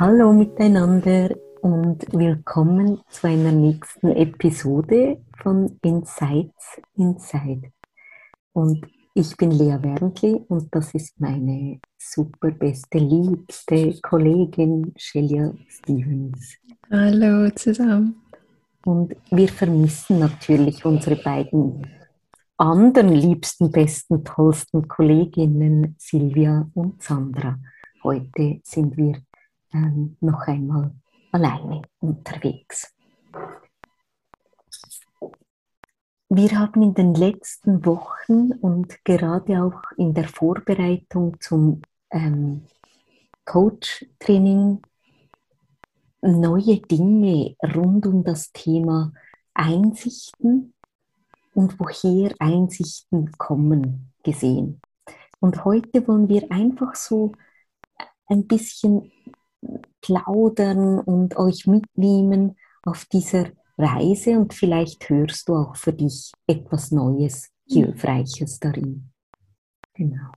Hallo miteinander und willkommen zu einer nächsten Episode von Insights Inside. Und ich bin Lea Werndli und das ist meine super beste, liebste Kollegin Shelia Stevens. Hallo zusammen. Und wir vermissen natürlich unsere beiden anderen liebsten, besten, tollsten Kolleginnen Silvia und Sandra. Heute sind wir ähm, noch einmal alleine unterwegs. Wir haben in den letzten Wochen und gerade auch in der Vorbereitung zum ähm, Coach-Training neue Dinge rund um das Thema Einsichten und woher Einsichten kommen gesehen. Und heute wollen wir einfach so ein bisschen plaudern und euch mitnehmen auf dieser Reise und vielleicht hörst du auch für dich etwas Neues, Hilfreiches darin. Genau.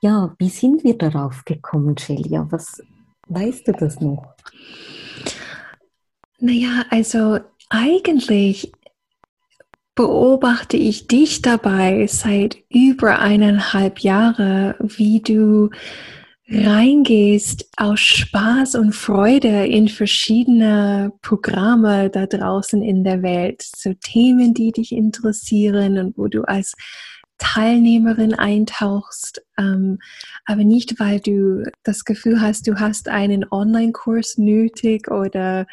Ja, wie sind wir darauf gekommen, Celia? Was weißt du das noch? Naja, also eigentlich beobachte ich dich dabei seit über eineinhalb Jahren, wie du reingehst aus Spaß und Freude in verschiedene Programme da draußen in der Welt, so Themen, die dich interessieren und wo du als Teilnehmerin eintauchst, ähm, aber nicht, weil du das Gefühl hast, du hast einen Online-Kurs nötig oder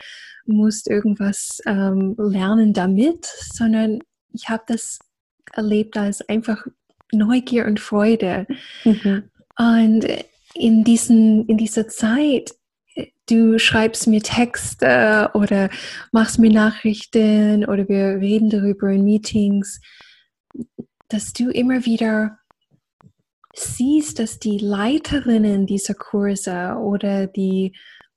musst irgendwas ähm, lernen damit, sondern ich habe das erlebt als einfach Neugier und Freude. Mhm. Und in, diesen, in dieser Zeit, du schreibst mir Texte oder machst mir Nachrichten oder wir reden darüber in Meetings, dass du immer wieder siehst, dass die Leiterinnen dieser Kurse oder die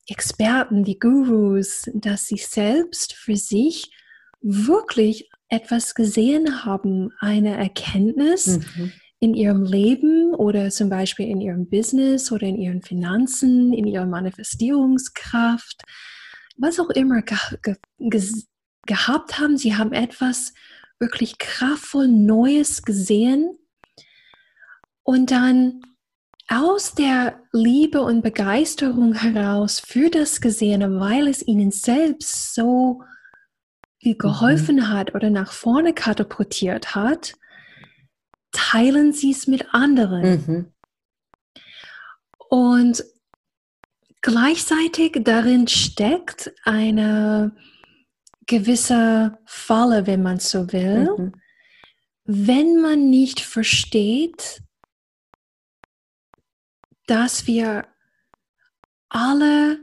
Experten, die Gurus, dass sie selbst für sich wirklich etwas gesehen haben, eine Erkenntnis, mhm in ihrem Leben oder zum Beispiel in ihrem Business oder in ihren Finanzen, in ihrer Manifestierungskraft, was auch immer ge ge gehabt haben. Sie haben etwas wirklich kraftvoll Neues gesehen und dann aus der Liebe und Begeisterung heraus für das Gesehene, weil es ihnen selbst so viel mhm. geholfen mhm. hat oder nach vorne katapultiert hat, teilen Sie es mit anderen. Mhm. Und gleichzeitig darin steckt eine gewisse Falle, wenn man so will, mhm. wenn man nicht versteht, dass wir alle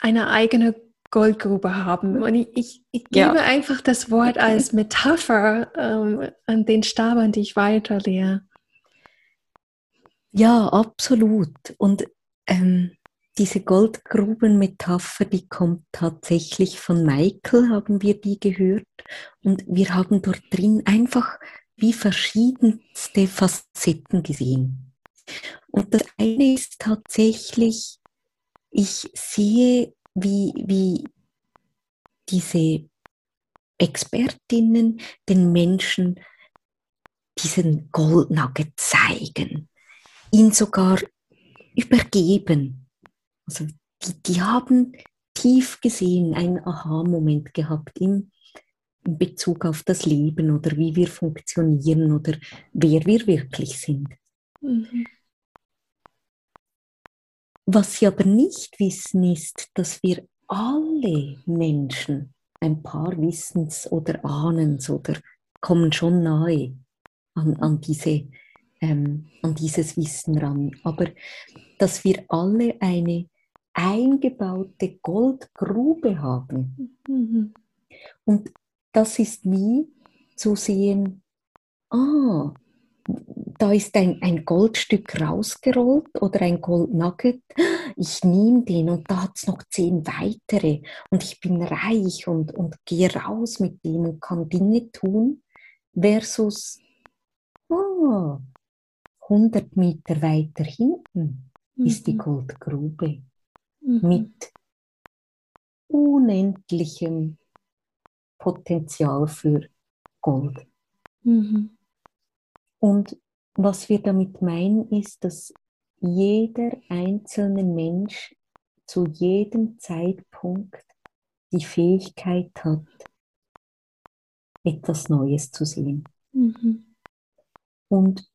eine eigene Goldgrube haben. Und ich, ich, ich gebe ja. einfach das Wort als Metapher ähm, an den Stab an dich weiter, Lea. Ja, absolut. Und ähm, diese Goldgruben-Metapher, die kommt tatsächlich von Michael, haben wir die gehört. Und wir haben dort drin einfach wie verschiedenste Facetten gesehen. Und das eine ist tatsächlich, ich sehe wie, wie diese Expertinnen den Menschen diesen Goldnugget zeigen, ihn sogar übergeben. Also die, die haben tief gesehen einen Aha-Moment gehabt in, in Bezug auf das Leben oder wie wir funktionieren oder wer wir wirklich sind. Mhm. Was sie aber nicht wissen, ist, dass wir alle Menschen ein paar Wissens- oder Ahnens oder kommen schon nahe an, an diese ähm, an dieses Wissen ran. Aber dass wir alle eine eingebaute Goldgrube haben. Mhm. Und das ist wie zu sehen, ah, da ist ein, ein Goldstück rausgerollt oder ein Goldnugget. Ich nehme den und da hat es noch zehn weitere und ich bin reich und, und gehe raus mit dem und kann Dinge tun, versus ah, 100 Meter weiter hinten mhm. ist die Goldgrube mhm. mit unendlichem Potenzial für Gold. Mhm. Und was wir damit meinen, ist, dass jeder einzelne Mensch zu jedem Zeitpunkt die Fähigkeit hat, etwas Neues zu sehen. Mhm. Und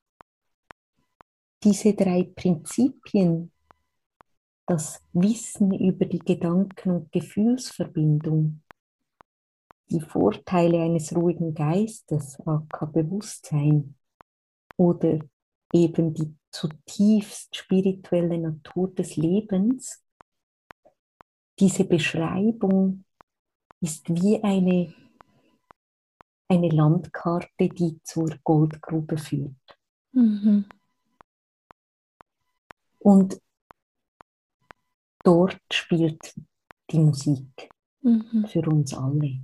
diese drei Prinzipien, das Wissen über die Gedanken- und Gefühlsverbindung, die Vorteile eines ruhigen Geistes, aka Bewusstsein, oder eben die zutiefst spirituelle Natur des Lebens, diese Beschreibung ist wie eine, eine Landkarte, die zur Goldgrube führt. Mhm. Und dort spielt die Musik Mhm. für uns alle.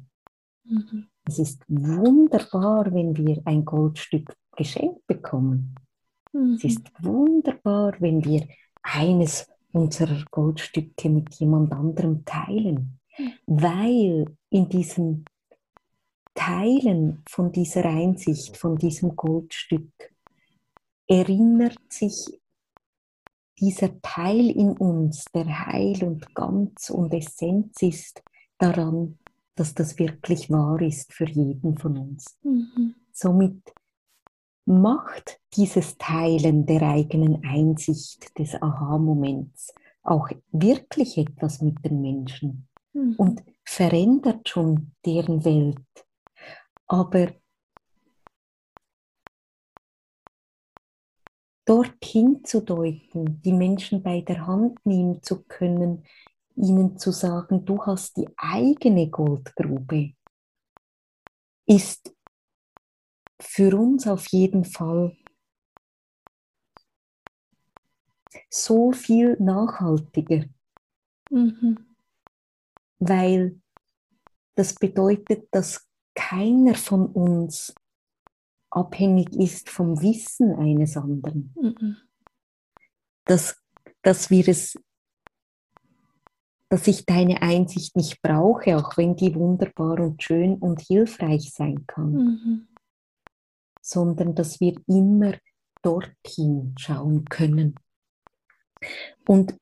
Mhm. Es ist wunderbar, wenn wir ein Goldstück geschenkt bekommen. Mhm. Es ist wunderbar, wenn wir eines unserer Goldstücke mit jemand anderem teilen, Mhm. weil in diesem Teilen von dieser Einsicht, von diesem Goldstück, erinnert sich dieser Teil in uns, der heil und ganz und Essenz ist, daran, dass das wirklich wahr ist für jeden von uns. Mhm. Somit macht dieses Teilen der eigenen Einsicht, des Aha-Moments auch wirklich etwas mit den Menschen Mhm. und verändert schon deren Welt. Aber dorthin zu deuten, die Menschen bei der Hand nehmen zu können, ihnen zu sagen, du hast die eigene Goldgrube, ist für uns auf jeden Fall so viel nachhaltiger, Mhm. weil das bedeutet, dass keiner von uns abhängig ist vom Wissen eines anderen. Mhm. Dass, dass wir es, dass ich deine Einsicht nicht brauche, auch wenn die wunderbar und schön und hilfreich sein kann, Mhm. Sondern dass wir immer dorthin schauen können. Und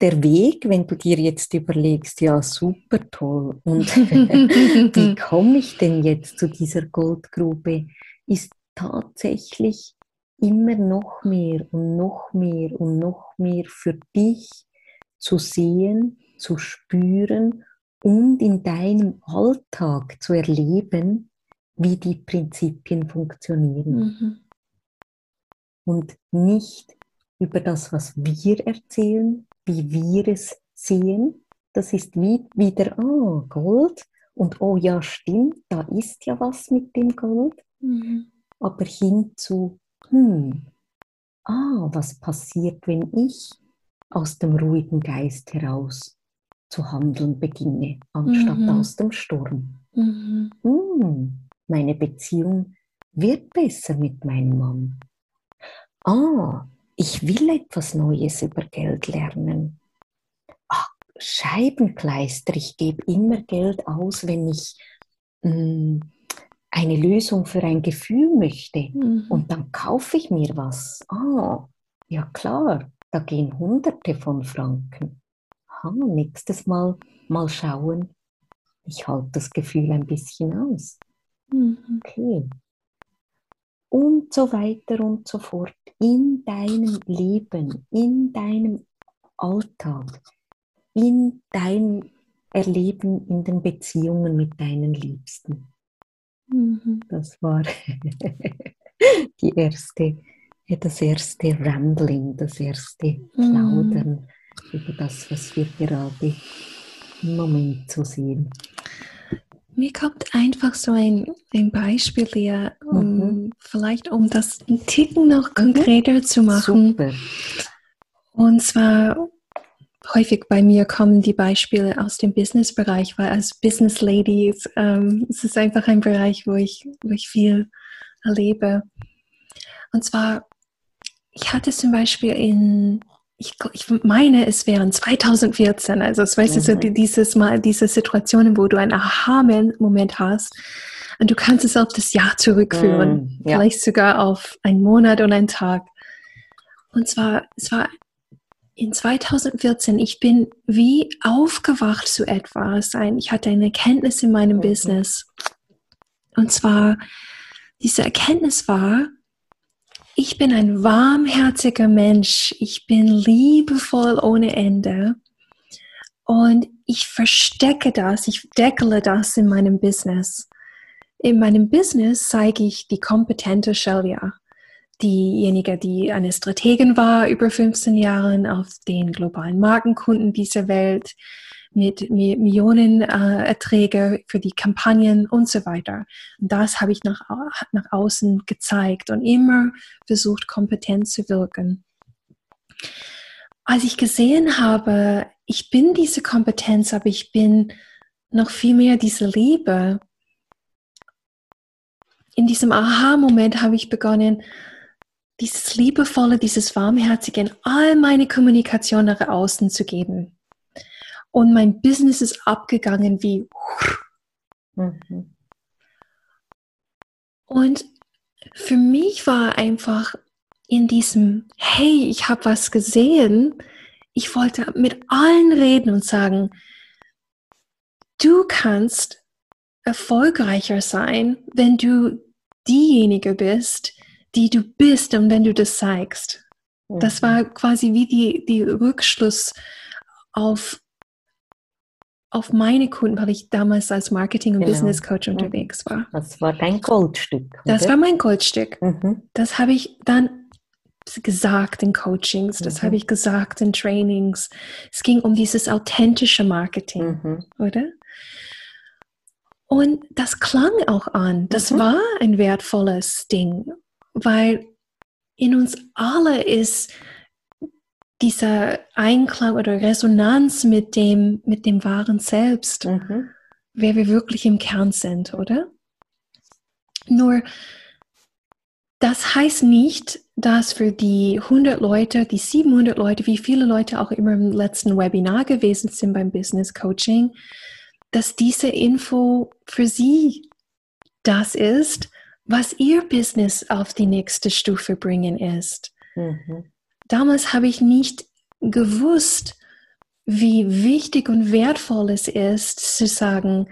der Weg, wenn du dir jetzt überlegst, ja, super toll, und wie komme ich denn jetzt zu dieser Goldgrube, ist tatsächlich immer noch mehr und noch mehr und noch mehr für dich zu sehen, zu spüren und in deinem Alltag zu erleben, wie die Prinzipien funktionieren Mhm. und nicht über das, was wir erzählen, wie wir es sehen. Das ist wie wieder, ah, Gold und oh ja, stimmt, da ist ja was mit dem Gold, Mhm. aber hin zu, hm, ah, was passiert, wenn ich aus dem ruhigen Geist heraus zu handeln beginne, anstatt Mhm. aus dem Sturm. Mhm. Hm, meine Beziehung wird besser mit meinem Mann. Ah, ich will etwas Neues über Geld lernen. Ah, Scheibenkleister, ich gebe immer Geld aus, wenn ich hm, eine Lösung für ein Gefühl möchte. Mhm. Und dann kaufe ich mir was. Ah, ja klar, da gehen Hunderte von Franken. Ah, nächstes Mal mal schauen. Ich halte das Gefühl ein bisschen aus. Mhm. Okay. Und so weiter und so fort. In deinem Leben, in deinem Alltag, in dein Erleben in den Beziehungen mit deinen Liebsten. Mhm. Das war die erste das erste Rambling, das erste Plaudern mm. über das, was wir gerade im Moment so sehen. Mir kommt einfach so ein, ein Beispiel hier, um, mhm. vielleicht um das ein Ticken noch mhm. konkreter mhm. zu machen. Super. Und zwar häufig bei mir kommen die Beispiele aus dem Business-Bereich, weil als Business Ladies ähm, es ist einfach ein Bereich, wo ich, wo ich viel erlebe. Und zwar, ich hatte zum Beispiel in, ich, ich meine, es wären 2014, also es weißt mhm. du, so mhm. dieses Mal, diese Situationen, wo du einen Aha-Moment hast und du kannst es auf das Jahr zurückführen, mhm, ja. vielleicht sogar auf einen Monat und einen Tag. Und zwar, es war in 2014, ich bin wie aufgewacht zu etwas. Ich hatte eine Erkenntnis in meinem okay. Business. Und zwar, diese Erkenntnis war, ich bin ein warmherziger Mensch. Ich bin liebevoll ohne Ende. Und ich verstecke das, ich deckle das in meinem Business. In meinem Business zeige ich die kompetente Shelia diejenige, die eine Strategin war über 15 Jahren auf den globalen Markenkunden dieser Welt mit Millionen äh, Erträge für die Kampagnen und so weiter. Und das habe ich nach, nach außen gezeigt und immer versucht, kompetent zu wirken. Als ich gesehen habe, ich bin diese Kompetenz, aber ich bin noch viel mehr diese Liebe. In diesem Aha-Moment habe ich begonnen, dieses Liebevolle, dieses Warmherzige in all meine Kommunikation nach außen zu geben. Und mein Business ist abgegangen wie. Mhm. Und für mich war einfach in diesem, hey, ich habe was gesehen, ich wollte mit allen reden und sagen, du kannst erfolgreicher sein, wenn du diejenige bist, die du bist und wenn du das zeigst. Mhm. Das war quasi wie die, die Rückschluss auf, auf meine Kunden, weil ich damals als Marketing- und genau. Business Coach unterwegs war. Das war dein Goldstück. Oder? Das war mein Goldstück. Mhm. Das habe ich dann gesagt in Coachings, das mhm. habe ich gesagt in Trainings. Es ging um dieses authentische Marketing, mhm. oder? Und das klang auch an. Das mhm. war ein wertvolles Ding weil in uns alle ist dieser Einklang oder Resonanz mit dem, mit dem wahren Selbst, mhm. wer wir wirklich im Kern sind, oder? Nur, das heißt nicht, dass für die 100 Leute, die 700 Leute, wie viele Leute auch immer im letzten Webinar gewesen sind beim Business Coaching, dass diese Info für sie das ist, was ihr Business auf die nächste Stufe bringen ist. Mhm. Damals habe ich nicht gewusst, wie wichtig und wertvoll es ist, zu sagen,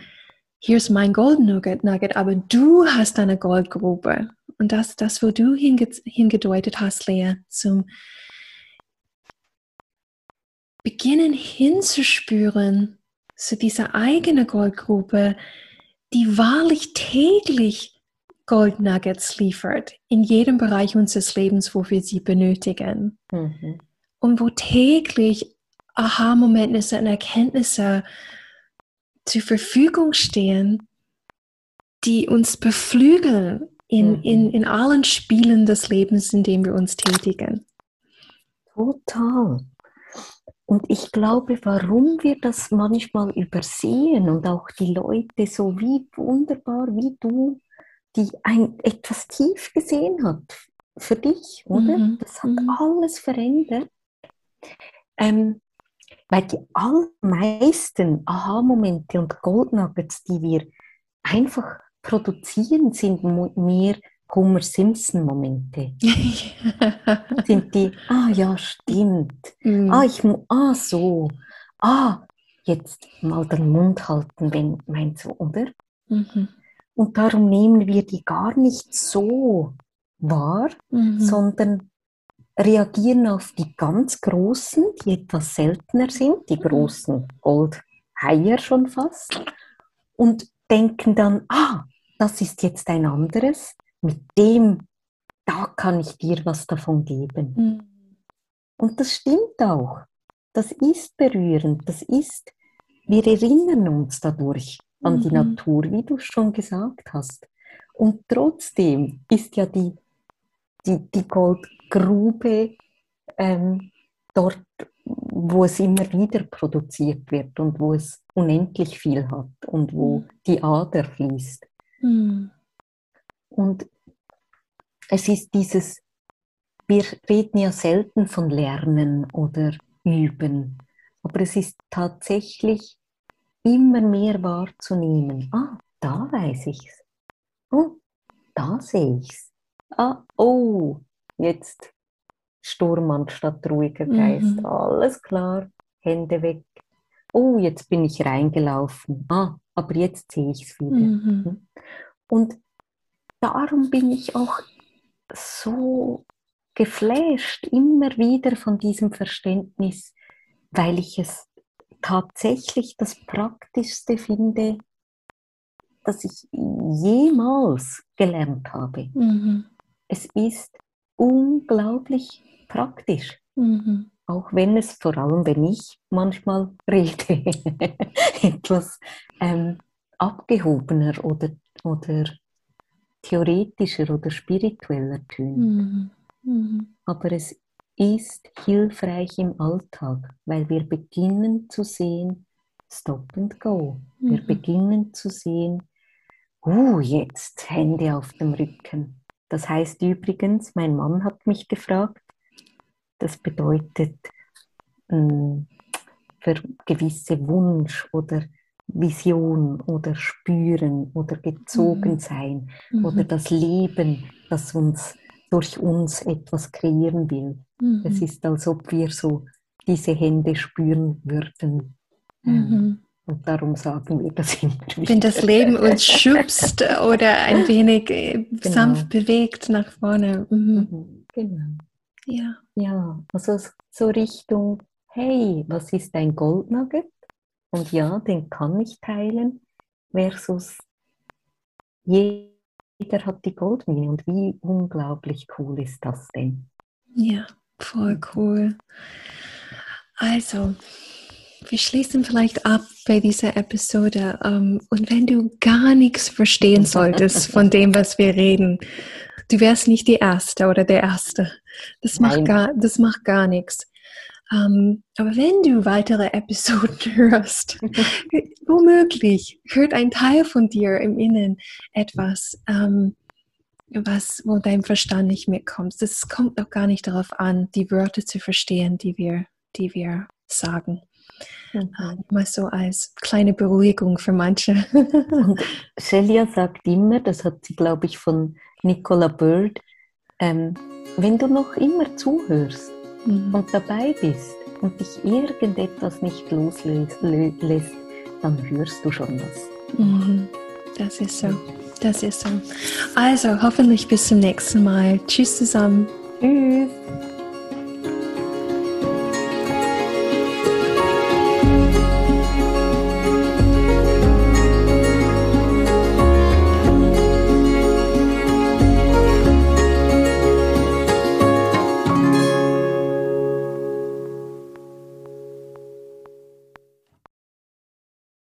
hier ist mein Gold Nugget, Nugget, aber du hast eine Goldgrube. Und das, das wo du hinge hingedeutet hast, Lea, zum Beginnen hinzuspüren zu dieser eigenen Goldgrube, die wahrlich täglich Gold Nuggets liefert in jedem Bereich unseres Lebens, wo wir sie benötigen. Mhm. Und wo täglich Aha-Momente und Erkenntnisse zur Verfügung stehen, die uns beflügeln in, mhm. in, in allen Spielen des Lebens, in dem wir uns tätigen. Total. Und ich glaube, warum wir das manchmal übersehen und auch die Leute so wie wunderbar wie du die ein, etwas tief gesehen hat für dich, oder? Mhm. Das hat mhm. alles verändert. Ähm, weil die allermeisten Aha-Momente und Goldnuggets, die wir einfach produzieren, sind mehr Homer Simpson-Momente. sind die, ah ja, stimmt. Mhm. Ah, ich muss, ah so. Ah, jetzt mal den Mund halten, wenn meinst du, oder? Mhm. Und darum nehmen wir die gar nicht so wahr, mhm. sondern reagieren auf die ganz großen, die etwas seltener sind, die mhm. großen Goldhaier schon fast, und denken dann, ah, das ist jetzt ein anderes, mit dem da kann ich dir was davon geben. Mhm. Und das stimmt auch. Das ist berührend. Das ist, wir erinnern uns dadurch an die Mhm. Natur, wie du schon gesagt hast. Und trotzdem ist ja die, die, die Goldgrube ähm, dort, wo es immer wieder produziert wird und wo es unendlich viel hat und wo Mhm. die Ader fließt. Mhm. Und es ist dieses, wir reden ja selten von Lernen oder Üben, aber es ist tatsächlich immer mehr wahrzunehmen. Ah, da weiß ich's. Oh, da sehe ich's. Ah, oh, jetzt Sturm anstatt ruhiger Geist. Mhm. Alles klar, Hände weg. Oh, jetzt bin ich reingelaufen. Ah, aber jetzt sehe ich's wieder. Mhm. Und darum bin ich auch so geflasht immer wieder von diesem Verständnis, weil ich es tatsächlich das Praktischste finde, das ich jemals gelernt habe. Mhm. Es ist unglaublich praktisch, Mhm. auch wenn es vor allem, wenn ich manchmal rede, etwas ähm, abgehobener oder, oder theoretischer oder spiritueller tönt. Mhm. Mhm. Aber es ist hilfreich im Alltag, weil wir beginnen zu sehen, Stop and Go. Wir Mhm. beginnen zu sehen, uh, jetzt Hände auf dem Rücken. Das heißt übrigens, mein Mann hat mich gefragt, das bedeutet mh, für gewisse Wunsch oder Vision oder Spüren oder gezogen Mhm. sein Mhm. oder das Leben, das uns durch uns etwas kreieren will. Mhm. Es ist, als ob wir so diese Hände spüren würden. Ähm, Mhm. Und darum sagen wir das immer wieder. Wenn das Leben uns schubst oder ein wenig äh, sanft bewegt nach vorne. Mhm. Mhm, Genau. Ja. Ja, also so Richtung, hey, was ist ein Goldnugget? Und ja, den kann ich teilen, versus jeder hat die Goldmine. Und wie unglaublich cool ist das denn? Ja, voll cool. Also, wir schließen vielleicht ab bei dieser Episode. ähm, und wenn du gar nichts verstehen solltest von dem, was wir reden, du wärst nicht die Erste oder der Erste. Das macht Nein. gar, das macht gar nichts. Ähm, aber wenn du weitere Episoden hörst, womöglich hört ein Teil von dir im Innen etwas, ähm, was, wo dein Verstand nicht mitkommt. Es kommt auch gar nicht darauf an, die Wörter zu verstehen, die wir, die wir sagen. Mhm. Mal so als kleine Beruhigung für manche. Und Celia sagt immer, das hat sie, glaube ich, von Nicola Bird, ähm, wenn du noch immer zuhörst Mhm. und dabei bist und dich irgendetwas nicht loslässt, dann hörst du schon was. Mhm. Das ist so. Das ist so. Also, hoffentlich bis zum nächsten Mal. Tschüss zusammen. Tschüss!